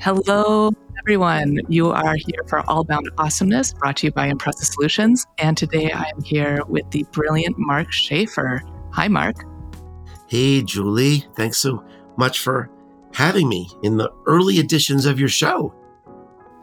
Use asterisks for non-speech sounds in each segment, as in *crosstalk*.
Hello, everyone. You are here for All Bound Awesomeness, brought to you by Impressive Solutions. And today I am here with the brilliant Mark Schaefer. Hi, Mark. Hey, Julie. Thanks so much for having me in the early editions of your show.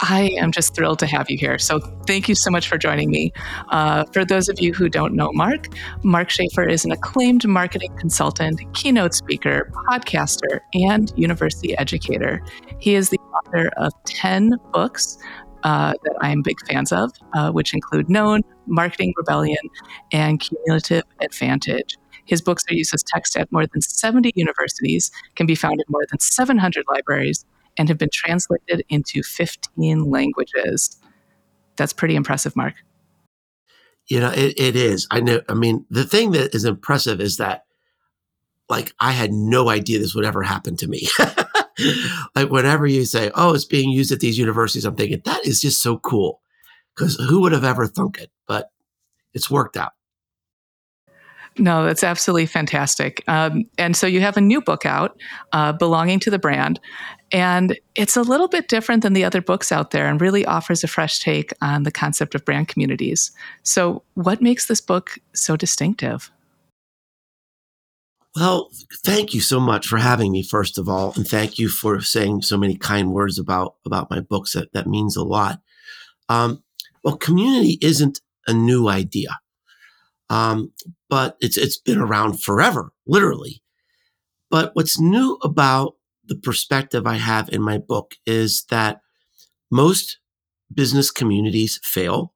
I am just thrilled to have you here. So, thank you so much for joining me. Uh, for those of you who don't know Mark, Mark Schaefer is an acclaimed marketing consultant, keynote speaker, podcaster, and university educator. He is the author of 10 books uh, that I am big fans of, uh, which include Known, Marketing Rebellion, and Cumulative Advantage. His books are used as text at more than 70 universities, can be found in more than 700 libraries, and have been translated into 15 languages. That's pretty impressive, Mark. You know, it, it is. I know. I mean, the thing that is impressive is that, like, I had no idea this would ever happen to me. *laughs* *laughs* like, whenever you say, oh, it's being used at these universities, I'm thinking, that is just so cool. Because who would have ever thunk it? But it's worked out. No, that's absolutely fantastic. Um, and so you have a new book out, uh, belonging to the brand, and it's a little bit different than the other books out there, and really offers a fresh take on the concept of brand communities. So, what makes this book so distinctive? Well, thank you so much for having me, first of all, and thank you for saying so many kind words about about my books. That that means a lot. Um, well, community isn't a new idea. Um, but it's it's been around forever, literally. But what's new about the perspective I have in my book is that most business communities fail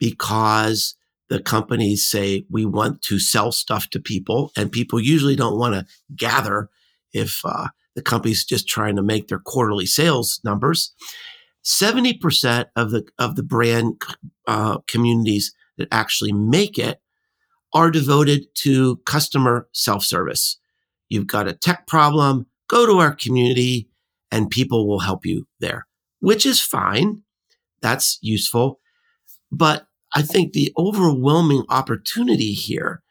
because the companies say we want to sell stuff to people, and people usually don't want to gather if uh, the company's just trying to make their quarterly sales numbers. Seventy percent of the of the brand uh, communities that actually make it are devoted to customer self service. You've got a tech problem, go to our community and people will help you there, which is fine. That's useful. But I think the overwhelming opportunity here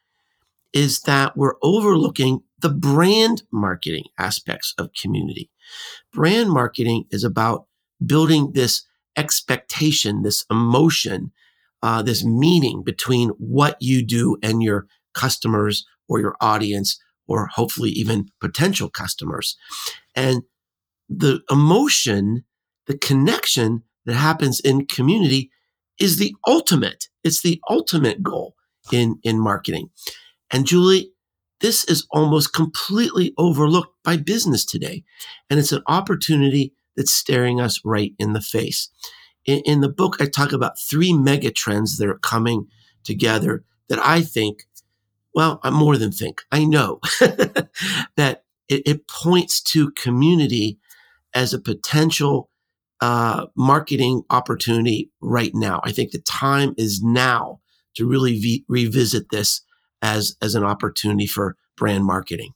is that we're overlooking the brand marketing aspects of community. Brand marketing is about building this expectation, this emotion uh, this meaning between what you do and your customers or your audience or hopefully even potential customers. And the emotion, the connection that happens in community is the ultimate. It's the ultimate goal in, in marketing. And Julie, this is almost completely overlooked by business today. And it's an opportunity that's staring us right in the face in, in the book, I talk about three mega trends that are coming together that I think, well, I more than think, I know *laughs* that it, it, points to community as a potential uh, marketing opportunity right now. I think the time is now to really v- revisit this as as an opportunity for brand marketing.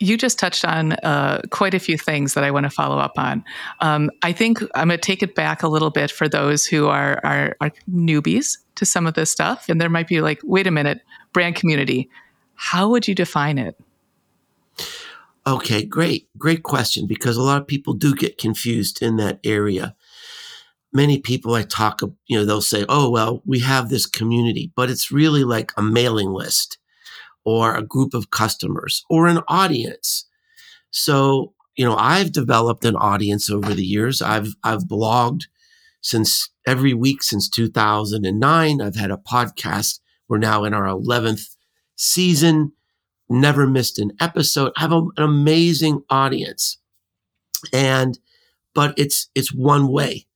You just touched on uh, quite a few things that I want to follow up on. Um, I think I'm going to take it back a little bit for those who are, are, are newbies to some of this stuff, and there might be like, wait a minute, brand community. How would you define it? Okay, great, great question because a lot of people do get confused in that area. Many people I talk, you know, they'll say, "Oh, well, we have this community," but it's really like a mailing list or a group of customers or an audience. So, you know, I've developed an audience over the years. I've I've blogged since every week since 2009. I've had a podcast. We're now in our 11th season. Never missed an episode. I have a, an amazing audience. And but it's it's one way.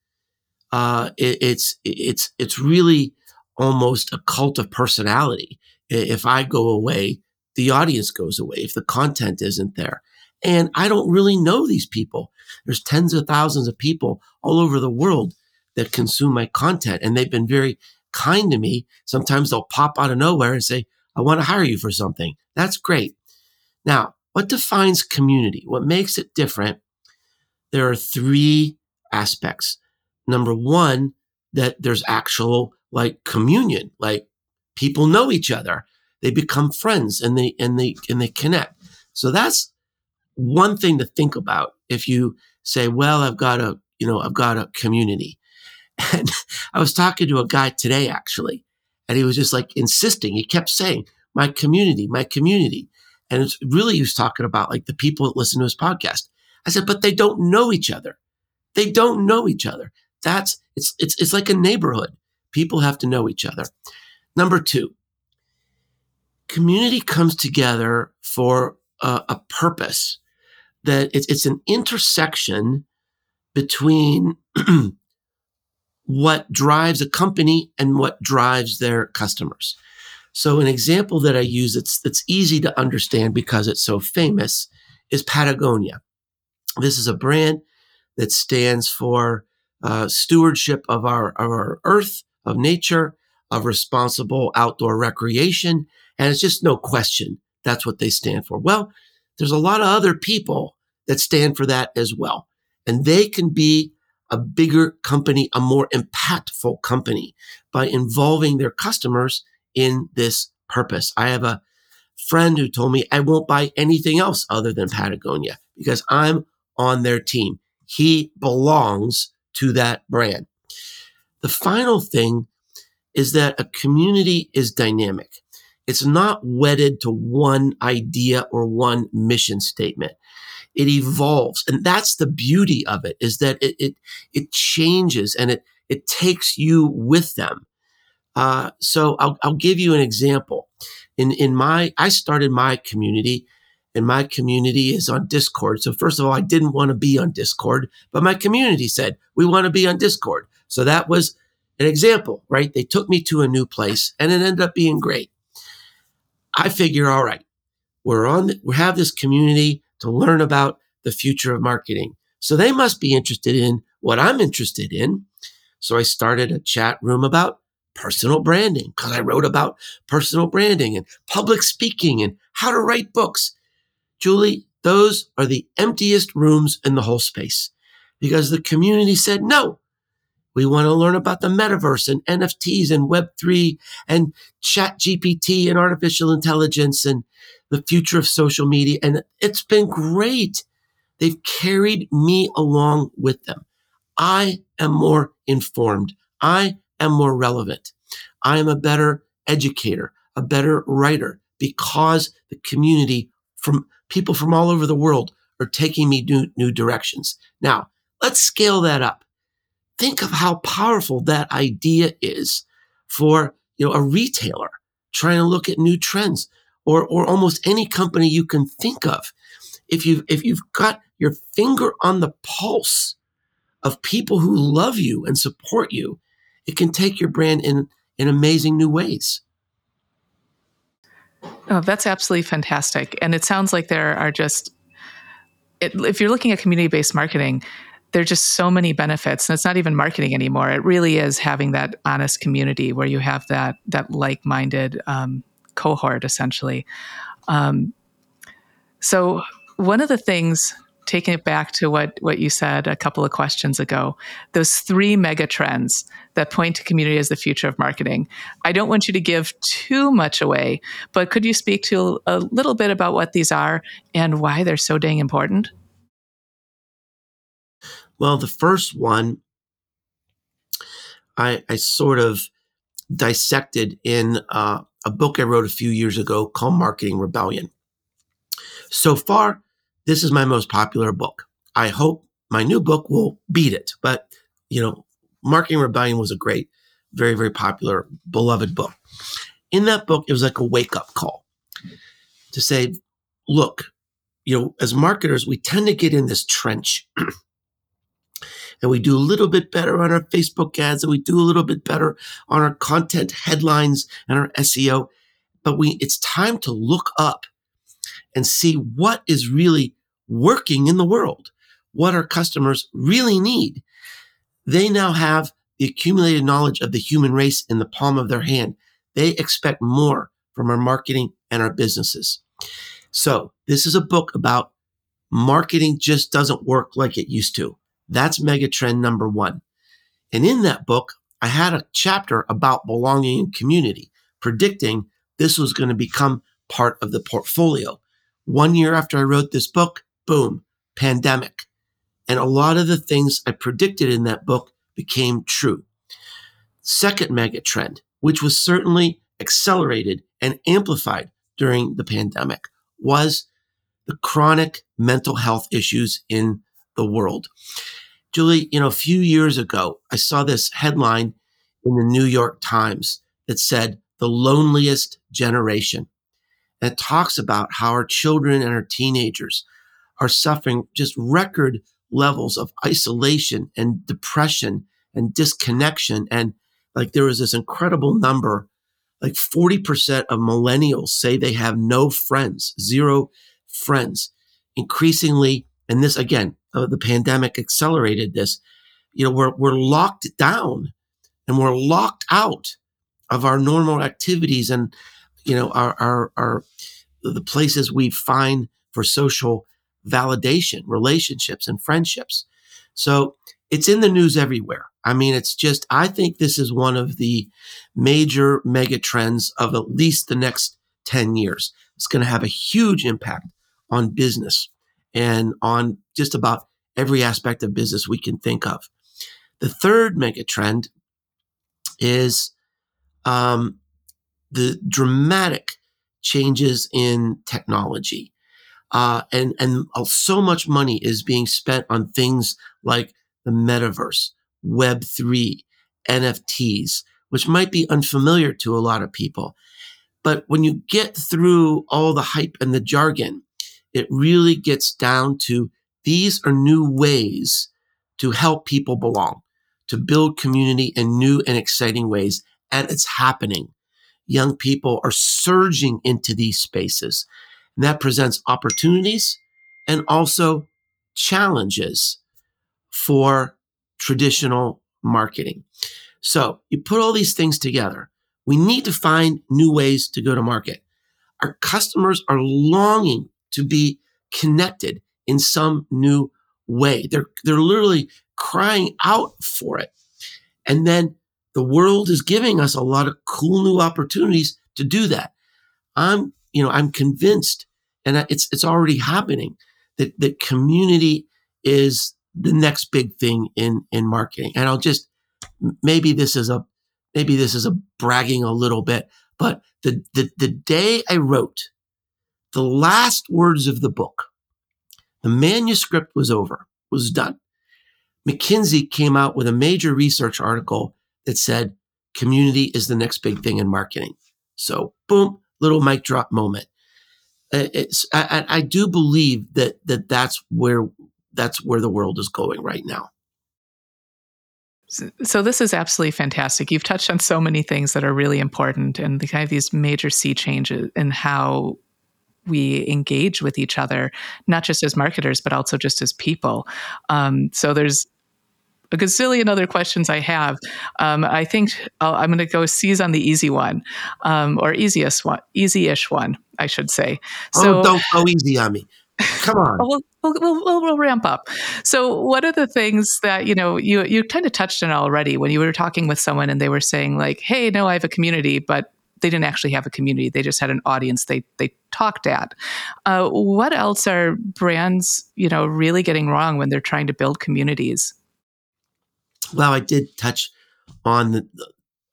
Uh, it, it's it's it's really almost a cult of personality if I go away, the audience goes away if the content isn't there. And I don't really know these people. There's tens of thousands of people all over the world that consume my content, and they've been very kind to me. Sometimes they'll pop out of nowhere and say, I want to hire you for something. That's great. Now, what defines community? What makes it different? There are three aspects. Number one, that there's actual like communion, like people know each other. They become friends and they and they and they connect. So that's one thing to think about if you say, well, I've got a, you know, I've got a community. *laughs* And I was talking to a guy today, actually, and he was just like insisting. He kept saying, my community, my community. And it's really, he was talking about like the people that listen to his podcast. I said, but they don't know each other. They don't know each other. That's, it's, it's, it's like a neighborhood. People have to know each other. Number two, community comes together for a, a purpose that it's, it's an intersection between *clears throat* what drives a company and what drives their customers. So an example that I use that's, that's easy to understand because it's so famous is Patagonia. This is a brand that stands for uh, stewardship of our, of our earth, of nature, of responsible outdoor recreation. And it's just no question that's what they stand for. Well, there's a lot of other people that stand for that as well. And they can be a bigger company, a more impactful company by involving their customers in this purpose. I have a friend who told me I won't buy anything else other than Patagonia because I'm on their team. He belongs to that brand. The final thing is that a community is dynamic. It's not wedded to one idea or one mission statement. It evolves. And that's the beauty of it is that it, it, it changes and it, it takes you with them. Uh, so I'll, I'll give you an example. In, in my, I started my community and my community is on Discord. So first of all, I didn't want to be on Discord, but my community said, we want to be on Discord. So that was an example, right? They took me to a new place and it ended up being great. I figure, all right, we're on, we have this community to learn about the future of marketing. So they must be interested in what I'm interested in. So I started a chat room about personal branding because I wrote about personal branding and public speaking and how to write books. Julie, those are the emptiest rooms in the whole space because the community said, no, we want to learn about the metaverse and NFTs and Web3 and ChatGPT and artificial intelligence and the future of social media. And it's been great. They've carried me along with them. I am more informed. I am more relevant. I am a better educator, a better writer because the community from people from all over the world are taking me new, new directions. Now, let's scale that up. Think of how powerful that idea is for, you know, a retailer trying to look at new trends or, or almost any company you can think of. If you've, if you've got your finger on the pulse of people who love you and support you, it can take your brand in, in amazing new ways. Oh, that's absolutely fantastic. And it sounds like there are just, it, if you're looking at community based marketing, there are just so many benefits and it's not even marketing anymore. It really is having that honest community where you have that that like-minded um, cohort essentially. Um, so one of the things taking it back to what what you said a couple of questions ago those three mega trends that point to community as the future of marketing i don't want you to give too much away but could you speak to a little bit about what these are and why they're so dang important well, the first one I, I sort of dissected in uh, a book I wrote a few years ago called Marketing Rebellion. So far, this is my most popular book. I hope my new book will beat it. But, you know, Marketing Rebellion was a great, very, very popular, beloved book. In that book, it was like a wake up call to say, look, you know, as marketers, we tend to get in this trench and we do a little bit better on our Facebook ads and we do a little bit better on our content headlines and our SEO. But we, it's time to look up and see what is really working in the world, what our customers really need. They now have the accumulated knowledge of the human race in the palm of their hand. They expect more from our marketing and our businesses. So this is a book about marketing just doesn't work like it used to. That's megatrend number one. And in that book, I had a chapter about belonging and community, predicting this was going to become part of the portfolio. One year after I wrote this book, boom, pandemic. And a lot of the things I predicted in that book became true. Second mega trend, which was certainly accelerated and amplified during the pandemic, was the chronic mental health issues in the world. Julie, you know, a few years ago, I saw this headline in the New York Times that said, the loneliest generation. And it talks about how our children and our teenagers are suffering just record levels of isolation and depression and disconnection. And like there was this incredible number, like 40% of millennials say they have no friends, zero friends. Increasingly, and this again, uh, the pandemic accelerated this, you know, we're, we're locked down and we're locked out of our normal activities and, you know, our, our, our, the places we find for social validation, relationships, and friendships. So it's in the news everywhere. I mean, it's just, I think this is one of the major mega trends of at least the next 10 years. It's going to have a huge impact on business and on just about every aspect of business we can think of. The third mega trend is um, the dramatic changes in technology. Uh, and and so much money is being spent on things like the metaverse, Web three, NFTs, which might be unfamiliar to a lot of people. But when you get through all the hype and the jargon, it really gets down to these are new ways to help people belong, to build community in new and exciting ways. And it's happening. Young people are surging into these spaces. And that presents opportunities and also challenges for traditional marketing. So you put all these things together. We need to find new ways to go to market. Our customers are longing to be connected in some new way. They're, they're literally crying out for it. And then the world is giving us a lot of cool new opportunities to do that. I'm, you know, I'm convinced and it's it's already happening that that community is the next big thing in in marketing. And I'll just maybe this is a maybe this is a bragging a little bit, but the the the day I wrote the last words of the book, the manuscript was over, was done. McKinsey came out with a major research article that said community is the next big thing in marketing. So boom, little mic drop moment. Uh, it's I, I do believe that that that's where that's where the world is going right now. So this is absolutely fantastic. You've touched on so many things that are really important, and the kind of these major sea changes in how we engage with each other, not just as marketers, but also just as people. Um, so there's a gazillion other questions I have. Um, I think i am going to go seize on the easy one, um, or easiest one, easy-ish one, I should say. So, oh, don't go easy on me. Come *laughs* on. we'll, we'll, we'll, we'll, ramp up. So, what are the things that you know you you kind of touched on already when you were talking with someone and they were saying like, "Hey, no, I have a community," but they didn't actually have a community; they just had an audience they they talked at. Uh, what else are brands you know really getting wrong when they're trying to build communities? well, I did touch on the,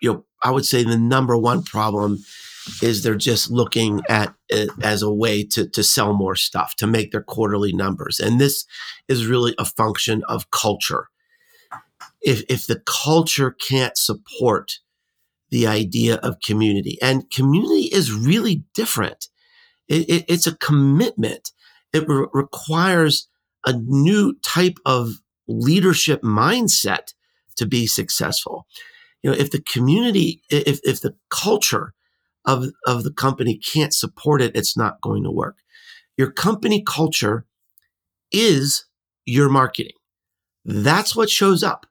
you know, I would say the number one problem is they're just looking at it as a way to, to sell more stuff, to make their quarterly numbers. And this is really a function of culture. If, if the culture can't support the idea of community, and community is really different, it, it, it's a commitment. It re- requires a new type of leadership mindset to be successful. You know, if the community, if, if the culture of, of the company can't support it, it's not going to work. Your company culture is your marketing. That's what shows up.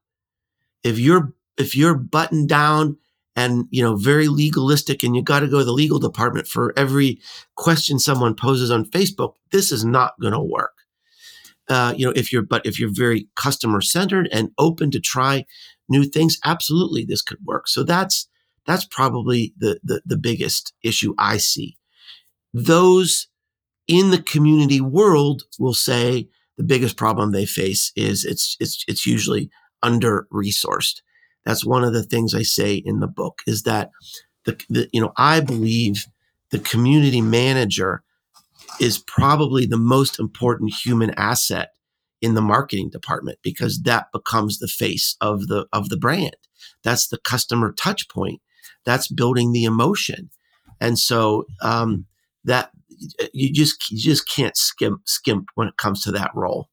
If you're, if you're buttoned down and, you know, very legalistic and you got to go to the legal department for every question someone poses on Facebook, this is not going to work uh, you know, if you're, but if you're very customer centered and open to try new things, absolutely this could work. So that's, that's probably the, the, the biggest issue I see. Those in the community world will say, the biggest problem they face is it's it's it's usually under resourced. That's one of the things I say in the book is that the, the you know I believe the community manager is probably the most important human asset in the marketing department because that becomes the face of the of the brand. That's the customer touch point. That's building the emotion, and so um, that you just you just can't skimp skimp when it comes to that role.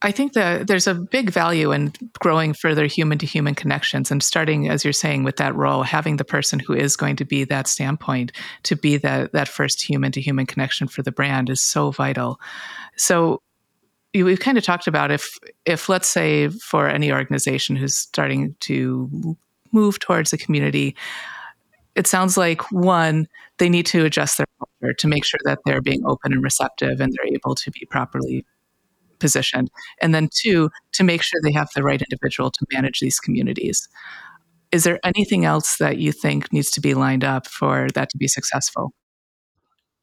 I think that there's a big value in growing further human to human connections and starting, as you're saying, with that role, having the person who is going to be that standpoint to be that, that first human to human connection for the brand is so vital. So we've kind of talked about if, if let's say for any organization who's starting to move towards a community, it sounds like one, they need to adjust their culture to make sure that they're being open and receptive and they're able to be properly positioned. And then two, to make sure they have the right individual to manage these communities. Is there anything else that you think needs to be lined up for that to be successful?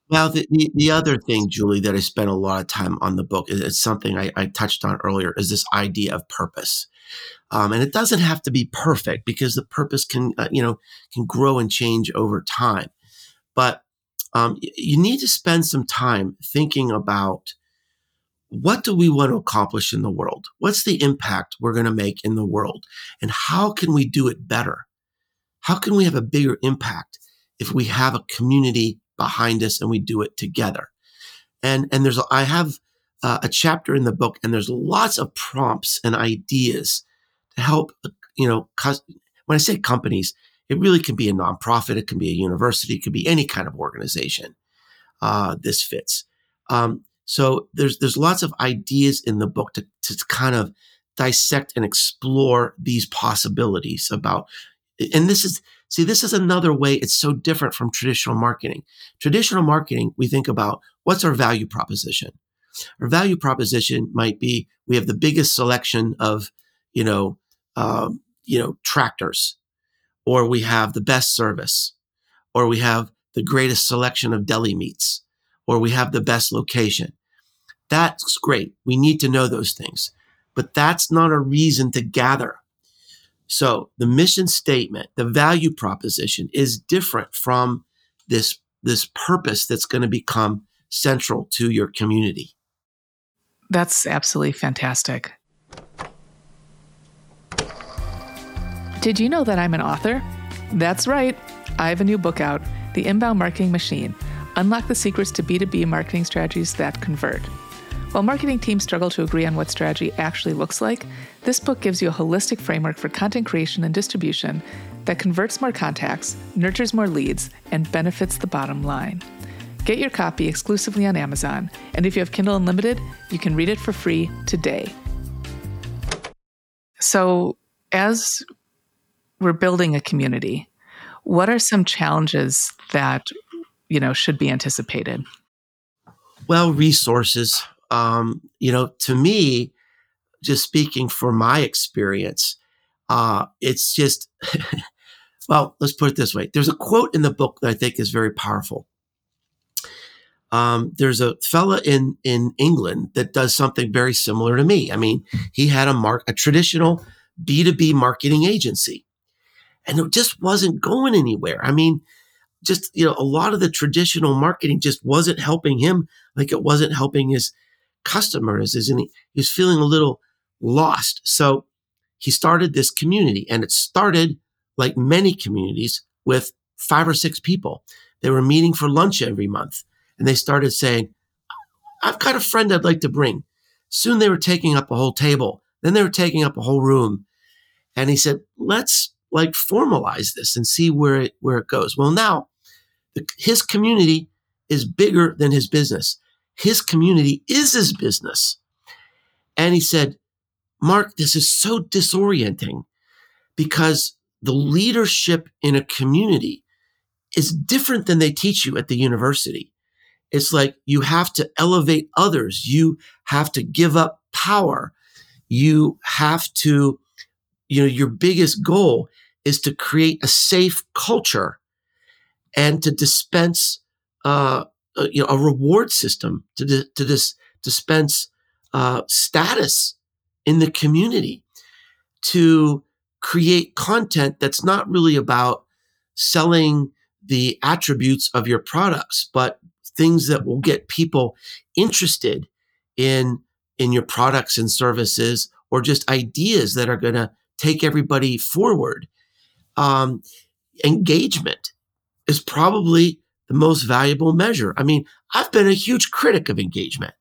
Well, the, the, the, other thing, Julie, that I spent a lot of time on the book is something I, I touched on earlier is this idea of purpose. Um, and it doesn't have to be perfect because the purpose can, uh, you know, can grow and change over time. But um, you need to spend some time thinking about what do we want to accomplish in the world? What's the impact we're going to make in the world? And how can we do it better? How can we have a bigger impact if we have a community behind us and we do it together? And, and there's, I have uh, a chapter in the book and there's lots of prompts and ideas to help, you know, when I say companies, it really can be a nonprofit, it can be a university, it can be any kind of organization. Uh, this fits. Um, so there's there's lots of ideas in the book to, to kind of dissect and explore these possibilities about and this is see this is another way it's so different from traditional marketing traditional marketing we think about what's our value proposition our value proposition might be we have the biggest selection of you know um, you know tractors or we have the best service or we have the greatest selection of deli meats or we have the best location. That's great. We need to know those things, but that's not a reason to gather. So the mission statement, the value proposition is different from this, this purpose that's going to become central to your community. That's absolutely fantastic. Did you know that I'm an author? That's right. I have a new book out, The Inbound Marketing Machine Unlock the secrets to B2B marketing strategies that convert. While marketing teams struggle to agree on what strategy actually looks like, this book gives you a holistic framework for content creation and distribution that converts more contacts, nurtures more leads, and benefits the bottom line. Get your copy exclusively on Amazon, and if you have Kindle Unlimited, you can read it for free today. So, as we're building a community, what are some challenges that you know should be anticipated? Well, resources. Um, you know, to me, just speaking for my experience, uh, it's just *laughs* well, let's put it this way. There's a quote in the book that I think is very powerful. Um, there's a fella in in England that does something very similar to me. I mean, he had a mark a traditional B2B marketing agency. And it just wasn't going anywhere. I mean, just, you know, a lot of the traditional marketing just wasn't helping him like it wasn't helping his customers. Isn't he? He was feeling a little lost. So he started this community and it started like many communities with five or six people. They were meeting for lunch every month and they started saying, I've got a friend I'd like to bring. Soon they were taking up a whole table. Then they were taking up a whole room. And he said, let's like formalize this and see where it, where it goes. Well, now the, his community is bigger than his business. His community is his business. And he said, Mark, this is so disorienting because the leadership in a community is different than they teach you at the university. It's like you have to elevate others. You have to give up power. You have to, you know, your biggest goal is to create a safe culture and to dispense uh, uh, you know a reward system to to this dispense uh, status in the community, to create content that's not really about selling the attributes of your products, but things that will get people interested in in your products and services or just ideas that are going to take everybody forward. Um, engagement is probably the most valuable measure. I mean, I've been a huge critic of engagement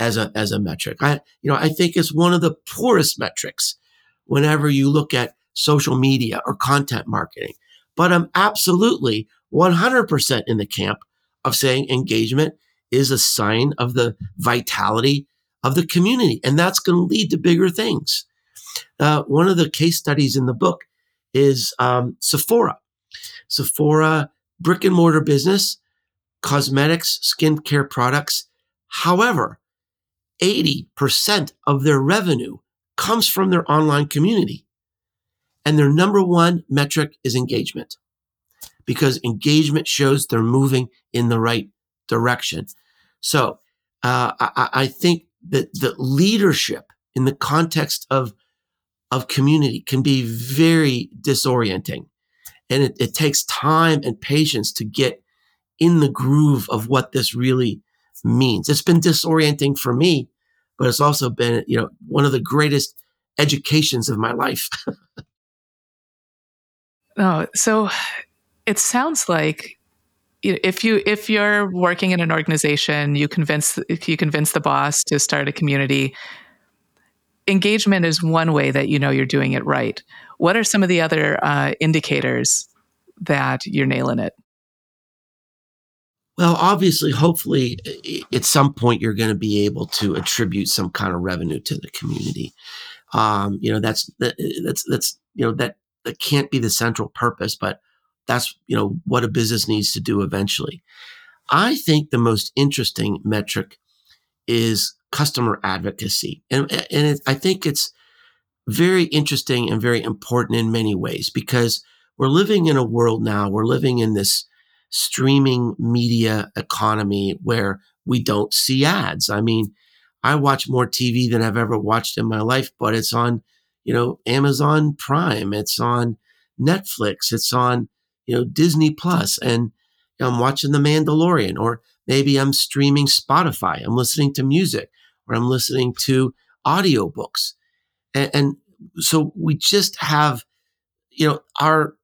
as a as a metric. I you know I think it's one of the poorest metrics whenever you look at social media or content marketing. But I'm absolutely 100% in the camp of saying engagement is a sign of the vitality of the community, and that's going to lead to bigger things. Uh, one of the case studies in the book is um, Sephora. Sephora, brick and mortar business, cosmetics, skincare products. However, 80% of their revenue comes from their online community. And their number one metric is engagement because engagement shows they're moving in the right direction. So uh, I, I think that the leadership in the context of of community can be very disorienting. And it, it takes time and patience to get in the groove of what this really means. It's been disorienting for me, but it's also been, you know, one of the greatest educations of my life. *laughs* oh, so it sounds like if you if you're working in an organization, you convince if you convince the boss to start a community engagement is one way that you know you're doing it right. What are some of the other uh, indicators that you're nailing it? Well, obviously, hopefully, at some point, you're going to be able to attribute some kind of revenue to the community. Um, you know, that's that's that's you know that that can't be the central purpose, but that's you know what a business needs to do eventually. I think the most interesting metric is customer advocacy. And, and it, I think it's very interesting and very important in many ways because we're living in a world now, we're living in this streaming media economy where we don't see ads. I mean, I watch more TV than I've ever watched in my life, but it's on, you know, Amazon Prime, it's on Netflix, it's on, you know, Disney Plus, and I'm watching The Mandalorian, or maybe I'm streaming Spotify, I'm listening to music, or I'm listening to audiobooks. And, and so we just have, you know, our,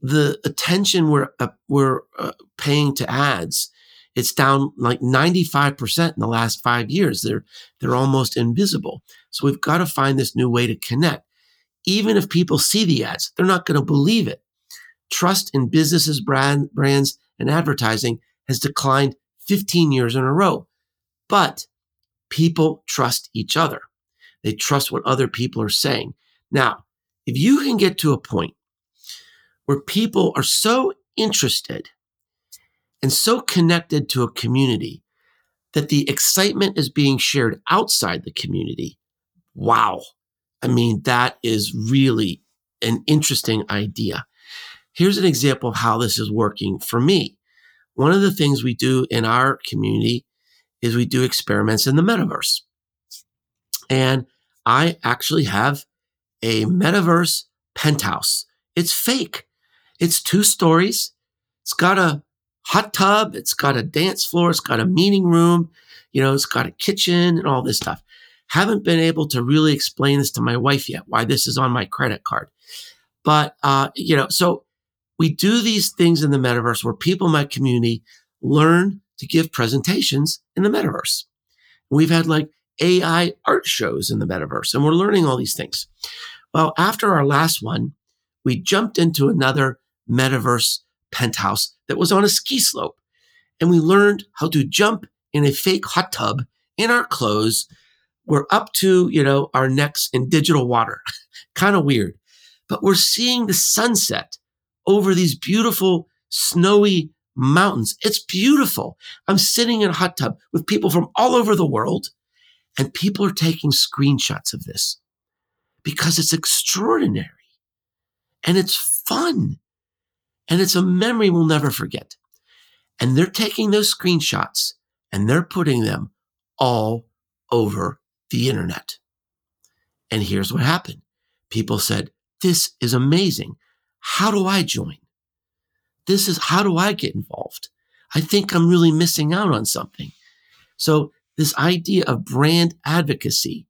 the attention we're, uh, we're uh, paying to ads, it's down like 95% in the last five years. They're, they're almost invisible. So we've got to find this new way to connect. Even if people see the ads, they're not going to believe it. Trust in businesses, brand, brands, and advertising has declined 15 years in a row. But people trust each other. They trust what other people are saying. Now, if you can get to a point where people are so interested and so connected to a community that the excitement is being shared outside the community, wow. I mean, that is really an interesting idea. Here's an example of how this is working for me. One of the things we do in our community is we do experiments in the metaverse. And I actually have a metaverse penthouse. It's fake. It's two stories. It's got a hot tub. It's got a dance floor. It's got a meeting room. You know, it's got a kitchen and all this stuff. Haven't been able to really explain this to my wife yet, why this is on my credit card. But, uh, you know, so we do these things in the metaverse where people in my community learn to give presentations in the metaverse. We've had like AI art shows in the metaverse, and we're learning all these things. Well, after our last one, we jumped into another metaverse penthouse that was on a ski slope, and we learned how to jump in a fake hot tub in our clothes. We're up to, you know, our necks in digital water. *laughs* kind of weird. But we're seeing the sunset over these beautiful snowy mountains. It's beautiful. I'm sitting in a hot tub with people from all over the world, and people are taking screenshots of this because it's extraordinary and it's fun and it's a memory we'll never forget. And they're taking those screenshots and they're putting them all over the internet. And here's what happened. People said, this is amazing. How do I join? This is how do I get involved? I think I'm really missing out on something. So this idea of brand advocacy,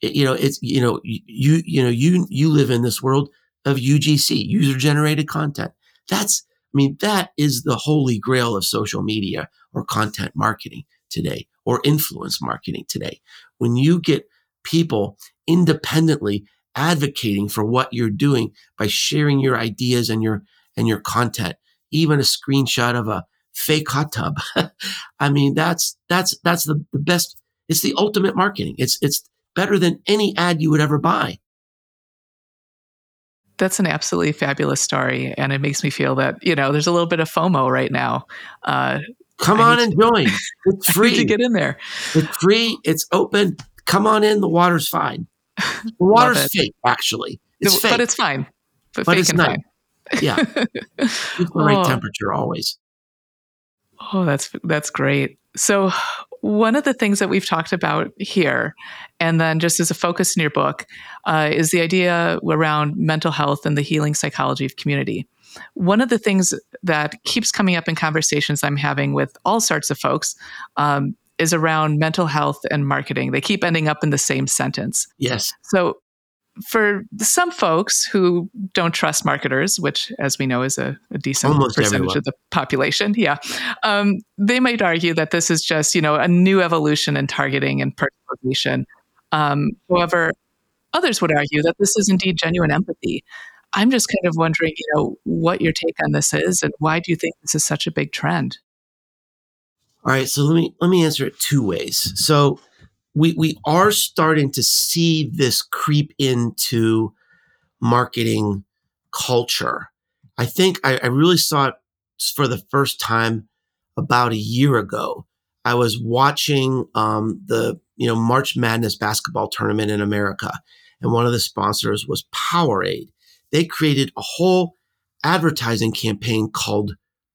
you know, it's, you know, you, you know, you, you live in this world of UGC, user generated content. That's, I mean, that is the holy grail of social media or content marketing today or influence marketing today. When you get people independently advocating for what you're doing by sharing your ideas and your and your content, even a screenshot of a fake hot tub. *laughs* I mean, that's that's that's the, the best. It's the ultimate marketing. It's it's better than any ad you would ever buy. That's an absolutely fabulous story, and it makes me feel that you know there's a little bit of FOMO right now. Uh, Come on and join. *laughs* It's free to get in there. It's free. It's open. Come on in. The water's fine. *laughs* The water's fake, actually. It's fake, but it's fine. But, but fake it's not. fine. Yeah, the right Oh. temperature always. Oh, that's that's great. So one of the things that we've talked about here, and then just as a focus in your book, uh, is the idea around mental health and the healing psychology of community. One of the things that keeps coming up in conversations I'm having with all sorts of folks um, is around mental health and marketing. They keep ending up in the same sentence. Yes. So, for some folks who don't trust marketers, which, as we know, is a, a decent Almost percentage everyone. of the population, yeah, um, they might argue that this is just you know a new evolution in targeting and personalization. Um, however, others would argue that this is indeed genuine empathy. I'm just kind of wondering, you know, what your take on this is, and why do you think this is such a big trend? All right, so let me let me answer it two ways. So we we are starting to see this creep into marketing culture. I think I, I really saw it for the first time about a year ago. I was watching um, the you know March Madness basketball tournament in America, and one of the sponsors was Powerade. They created a whole advertising campaign called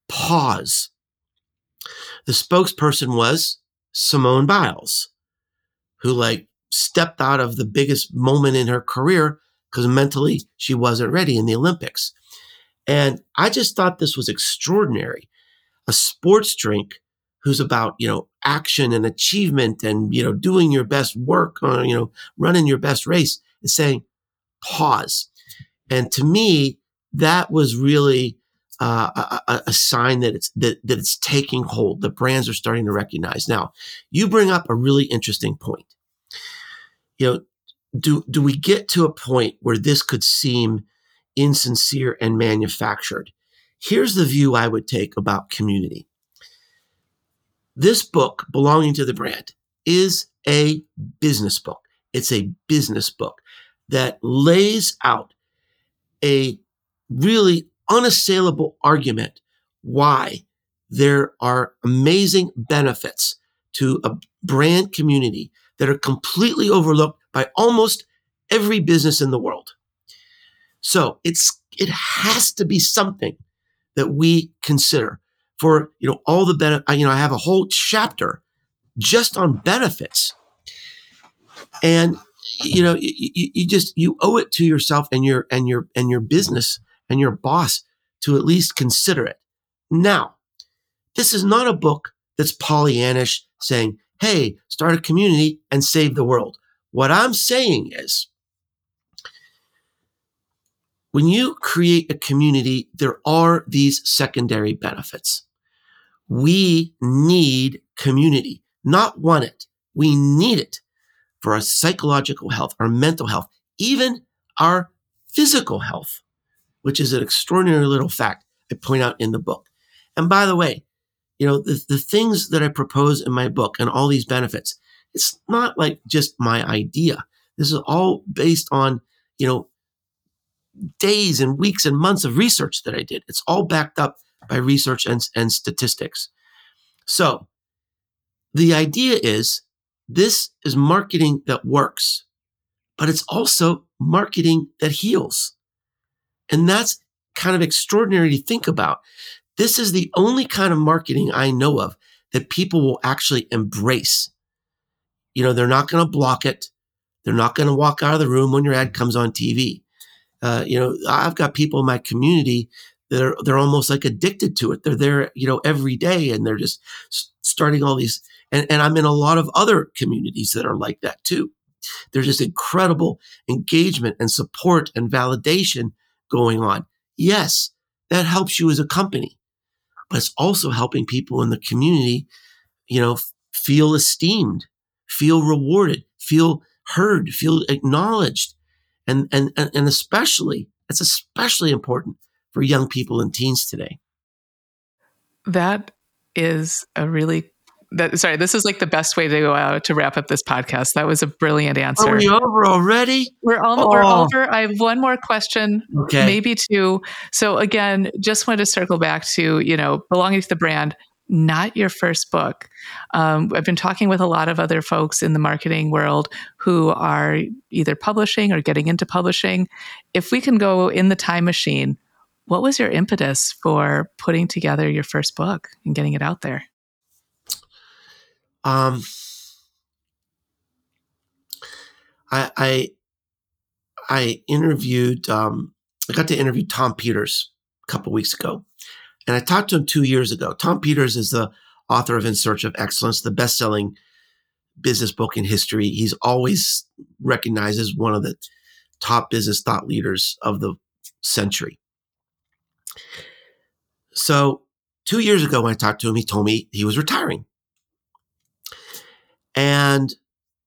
Pause the spokesperson was Simone Biles, who like stepped out of the biggest moment in her career because mentally she wasn't ready in the Olympics. And I just thought this was extraordinary. A sports drink who's about, you know, action and achievement and, you know, doing your best work or, you know, running your best race is saying pause. And to me, that was really uh, a, a, sign that it's that, that it's taking hold. The brands are starting to recognize. Now, you bring up a really interesting point. You know, do do we get to a point where this could seem insincere and manufactured? Here's the view I would take about community. This book, belonging to the brand, is a business book. It's a business book that lays out a really unassailable argument why there are amazing benefits to a brand community that are completely overlooked by almost every business in the world. So it's it has to be something that we consider for you know all the benefit. You know, I have a whole chapter just on benefits, and you know, you, you, just you owe it to yourself and your and your and your business and your boss to at least consider it. Now, this is not a book that's Pollyannish saying, hey, start a community and save the world. What I'm saying is, when you create a community, there are these secondary benefits. We need community, not want it. We need it for our psychological health, our mental health, even our physical health which is an extraordinary little fact I point out in the book. And by the way, you know, the, the things that I propose in my book and all these benefits, it's not like just my idea. This is all based on, you know, days and weeks and months of research that I did. It's all backed up by research and, and statistics. So the idea is this is marketing that works, but it's also marketing that heals. And that's kind of extraordinary to think about. This is the only kind of marketing I know of that people will actually embrace. you know, they're not going to block it. They're not going to walk out of the room when your ad comes on TV. Uh, you know, I've got people in my community that are they're almost like addicted to it. They're there, you know, every day, and they're just starting all these. And, and I'm in a lot of other communities that are like that too. There's just incredible engagement and support and validation going on. Yes, that helps you as a company, but it's also helping people in the community, you know, feel esteemed, feel rewarded, feel heard, feel acknowledged. And, and, and especially, it's especially important for young people and teens today. That is a really that sorry, this is like the best way to go out to wrap up this podcast. That was a brilliant answer. Are we over already? We're all oh. we're over. I have one more question, okay. maybe two. So again, just wanted to circle back to you know belonging to the brand not your first book. Um, I've been talking with a lot of other folks in the marketing world who are either publishing or getting into publishing. If we can go in the time machine, what was your impetus for putting together your first book and getting it out there? Um, I, I, I interviewed, um, I got to interview Tom Peters a couple weeks ago and I talked to him two years ago. Tom Peters is the author of In Search of Excellence, the best selling business book in history. He's always recognized as one of the top business thought leaders of the century. So, two years ago, when I talked to him, he told me he was retiring. And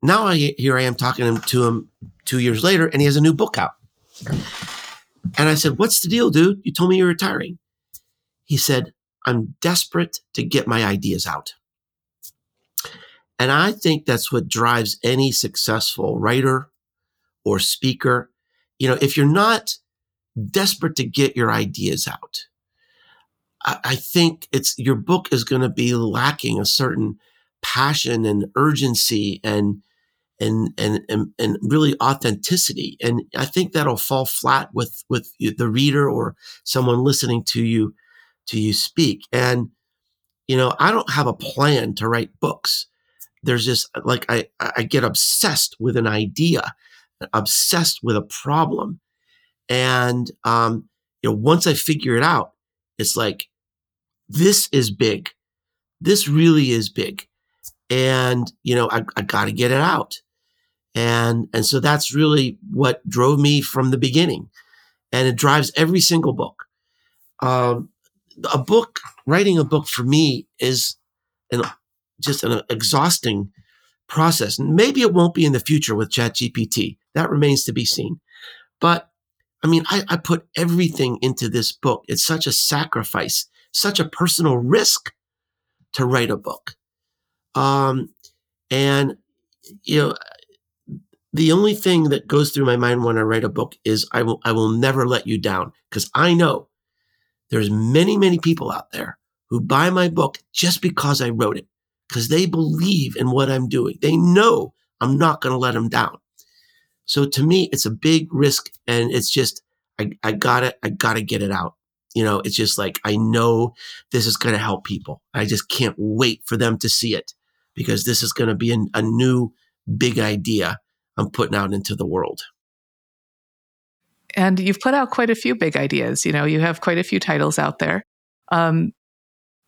now I, here I am talking to him two years later, and he has a new book out. And I said, What's the deal, dude? You told me you're retiring. He said, I'm desperate to get my ideas out. And I think that's what drives any successful writer or speaker. You know, if you're not desperate to get your ideas out, I, I think it's your book is going to be lacking a certain passion and urgency and and, and and and really authenticity. And I think that'll fall flat with with the reader or someone listening to you to you speak. And, you know, I don't have a plan to write books. There's just like I, I get obsessed with an idea, obsessed with a problem. And um, you know, once I figure it out, it's like, this is big. This really is big. And, you know, I, I gotta get it out. And and so that's really what drove me from the beginning. And it drives every single book. Um, a book, writing a book for me is an just an exhausting process. And maybe it won't be in the future with ChatGPT. That remains to be seen. But I mean, I, I put everything into this book. It's such a sacrifice, such a personal risk to write a book. Um, and you know, the only thing that goes through my mind when I write a book is I will I will never let you down because I know there's many, many people out there who buy my book just because I wrote it, because they believe in what I'm doing. They know I'm not going to let them down. So to me, it's a big risk and it's just, I, I got it. I got to get it out. You know, it's just like, I know this is going to help people. I just can't wait for them to see it because this is going to be a, a new big idea I'm putting out into the world and you've put out quite a few big ideas. You know, you have quite a few titles out there. Um,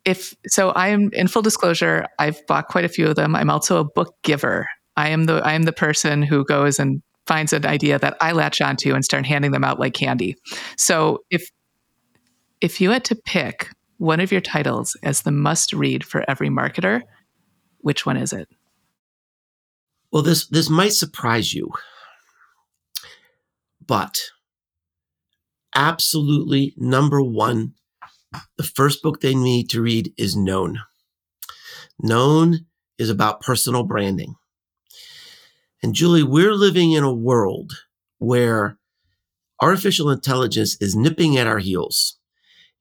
if so, I am in full disclosure. I've bought quite a few of them. I'm also a book giver. I am the I am the person who goes and finds an idea that I latch onto and start handing them out like candy. So if if you had to pick one of your titles as the must read for every marketer, which one is it? Well, this this might surprise you, but absolutely number one, the first book they need to read is Known. Known is about personal branding. And Julie, we're living in a world where artificial intelligence is nipping at our heels.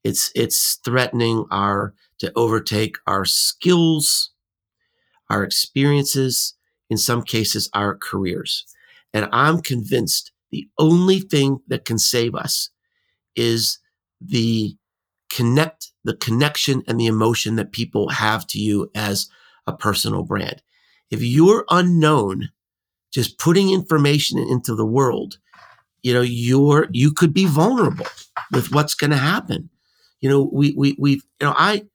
It's, it's threatening our, to overtake our skills, our experiences, in some cases, our careers. And I'm convinced the only thing that can save us is the connect, the connection and the emotion that people have to you as a personal brand. if you're unknown, just putting information into the world, you know, you're you could be vulnerable with what's going to happen. You know, we we we you know, I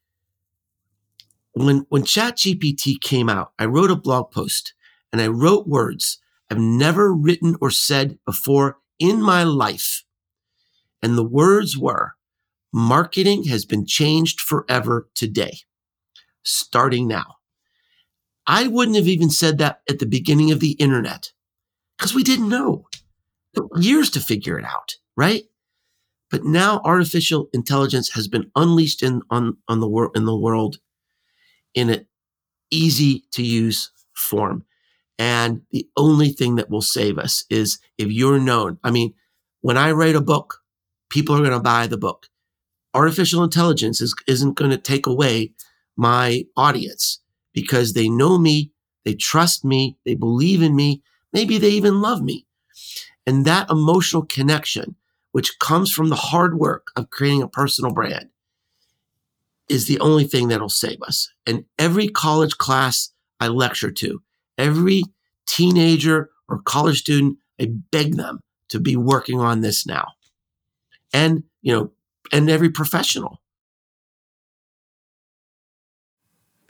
when when ChatGPT came out, I wrote a blog post and I wrote words I've never written or said before in my life. And the words were marketing has been changed forever today, starting now. I wouldn't have even said that at the beginning of the internet because we didn't know. Years to figure it out, right? But now artificial intelligence has been unleashed in on, on the world in the world in an easy to use form. And the only thing that will save us is if you're known. I mean, when I write a book, people are going to buy the book. Artificial intelligence is, isn't going to take away my audience because they know me, they trust me, they believe in me, maybe they even love me. And that emotional connection, which comes from the hard work of creating a personal brand, is the only thing that'll save us. And every college class I lecture to, every teenager or college student, I beg them to be working on this now. And, you know, and every professional.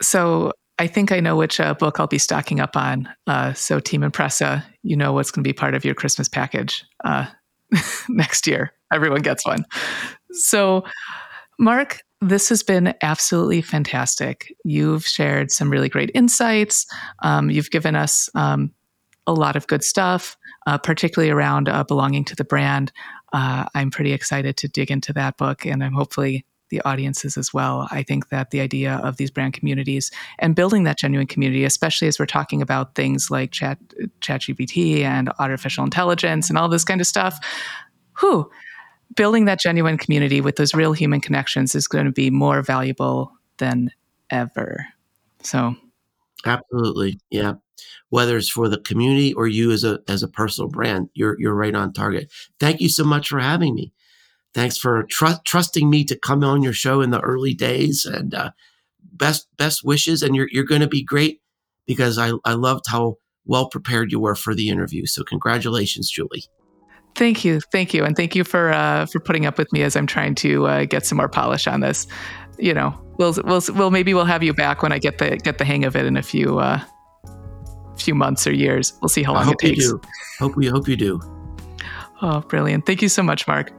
So I think I know which uh, book I'll be stocking up on. Uh, so, Team Impressa, you know what's going to be part of your Christmas package uh, *laughs* next year. Everyone gets one. So, Mark, this has been absolutely fantastic. You've shared some really great insights. Um, you've given us um, a lot of good stuff, uh, particularly around uh, belonging to the brand. Uh, I'm pretty excited to dig into that book, and I'm hopefully the audiences as well. I think that the idea of these brand communities and building that genuine community, especially as we're talking about things like Chat GPT and artificial intelligence and all this kind of stuff, whew, building that genuine community with those real human connections is going to be more valuable than ever. So, absolutely, yeah. Whether it's for the community or you as a as a personal brand, you're you're right on target. Thank you so much for having me. Thanks for tr- trusting me to come on your show in the early days, and uh, best best wishes. And you're you're going to be great because I I loved how well prepared you were for the interview. So congratulations, Julie. Thank you, thank you, and thank you for uh, for putting up with me as I'm trying to uh, get some more polish on this. You know, we'll we'll we'll maybe we'll have you back when I get the get the hang of it in a few uh, few months or years. We'll see how long it takes. You do. Hope we hope you do. Oh, brilliant! Thank you so much, Mark.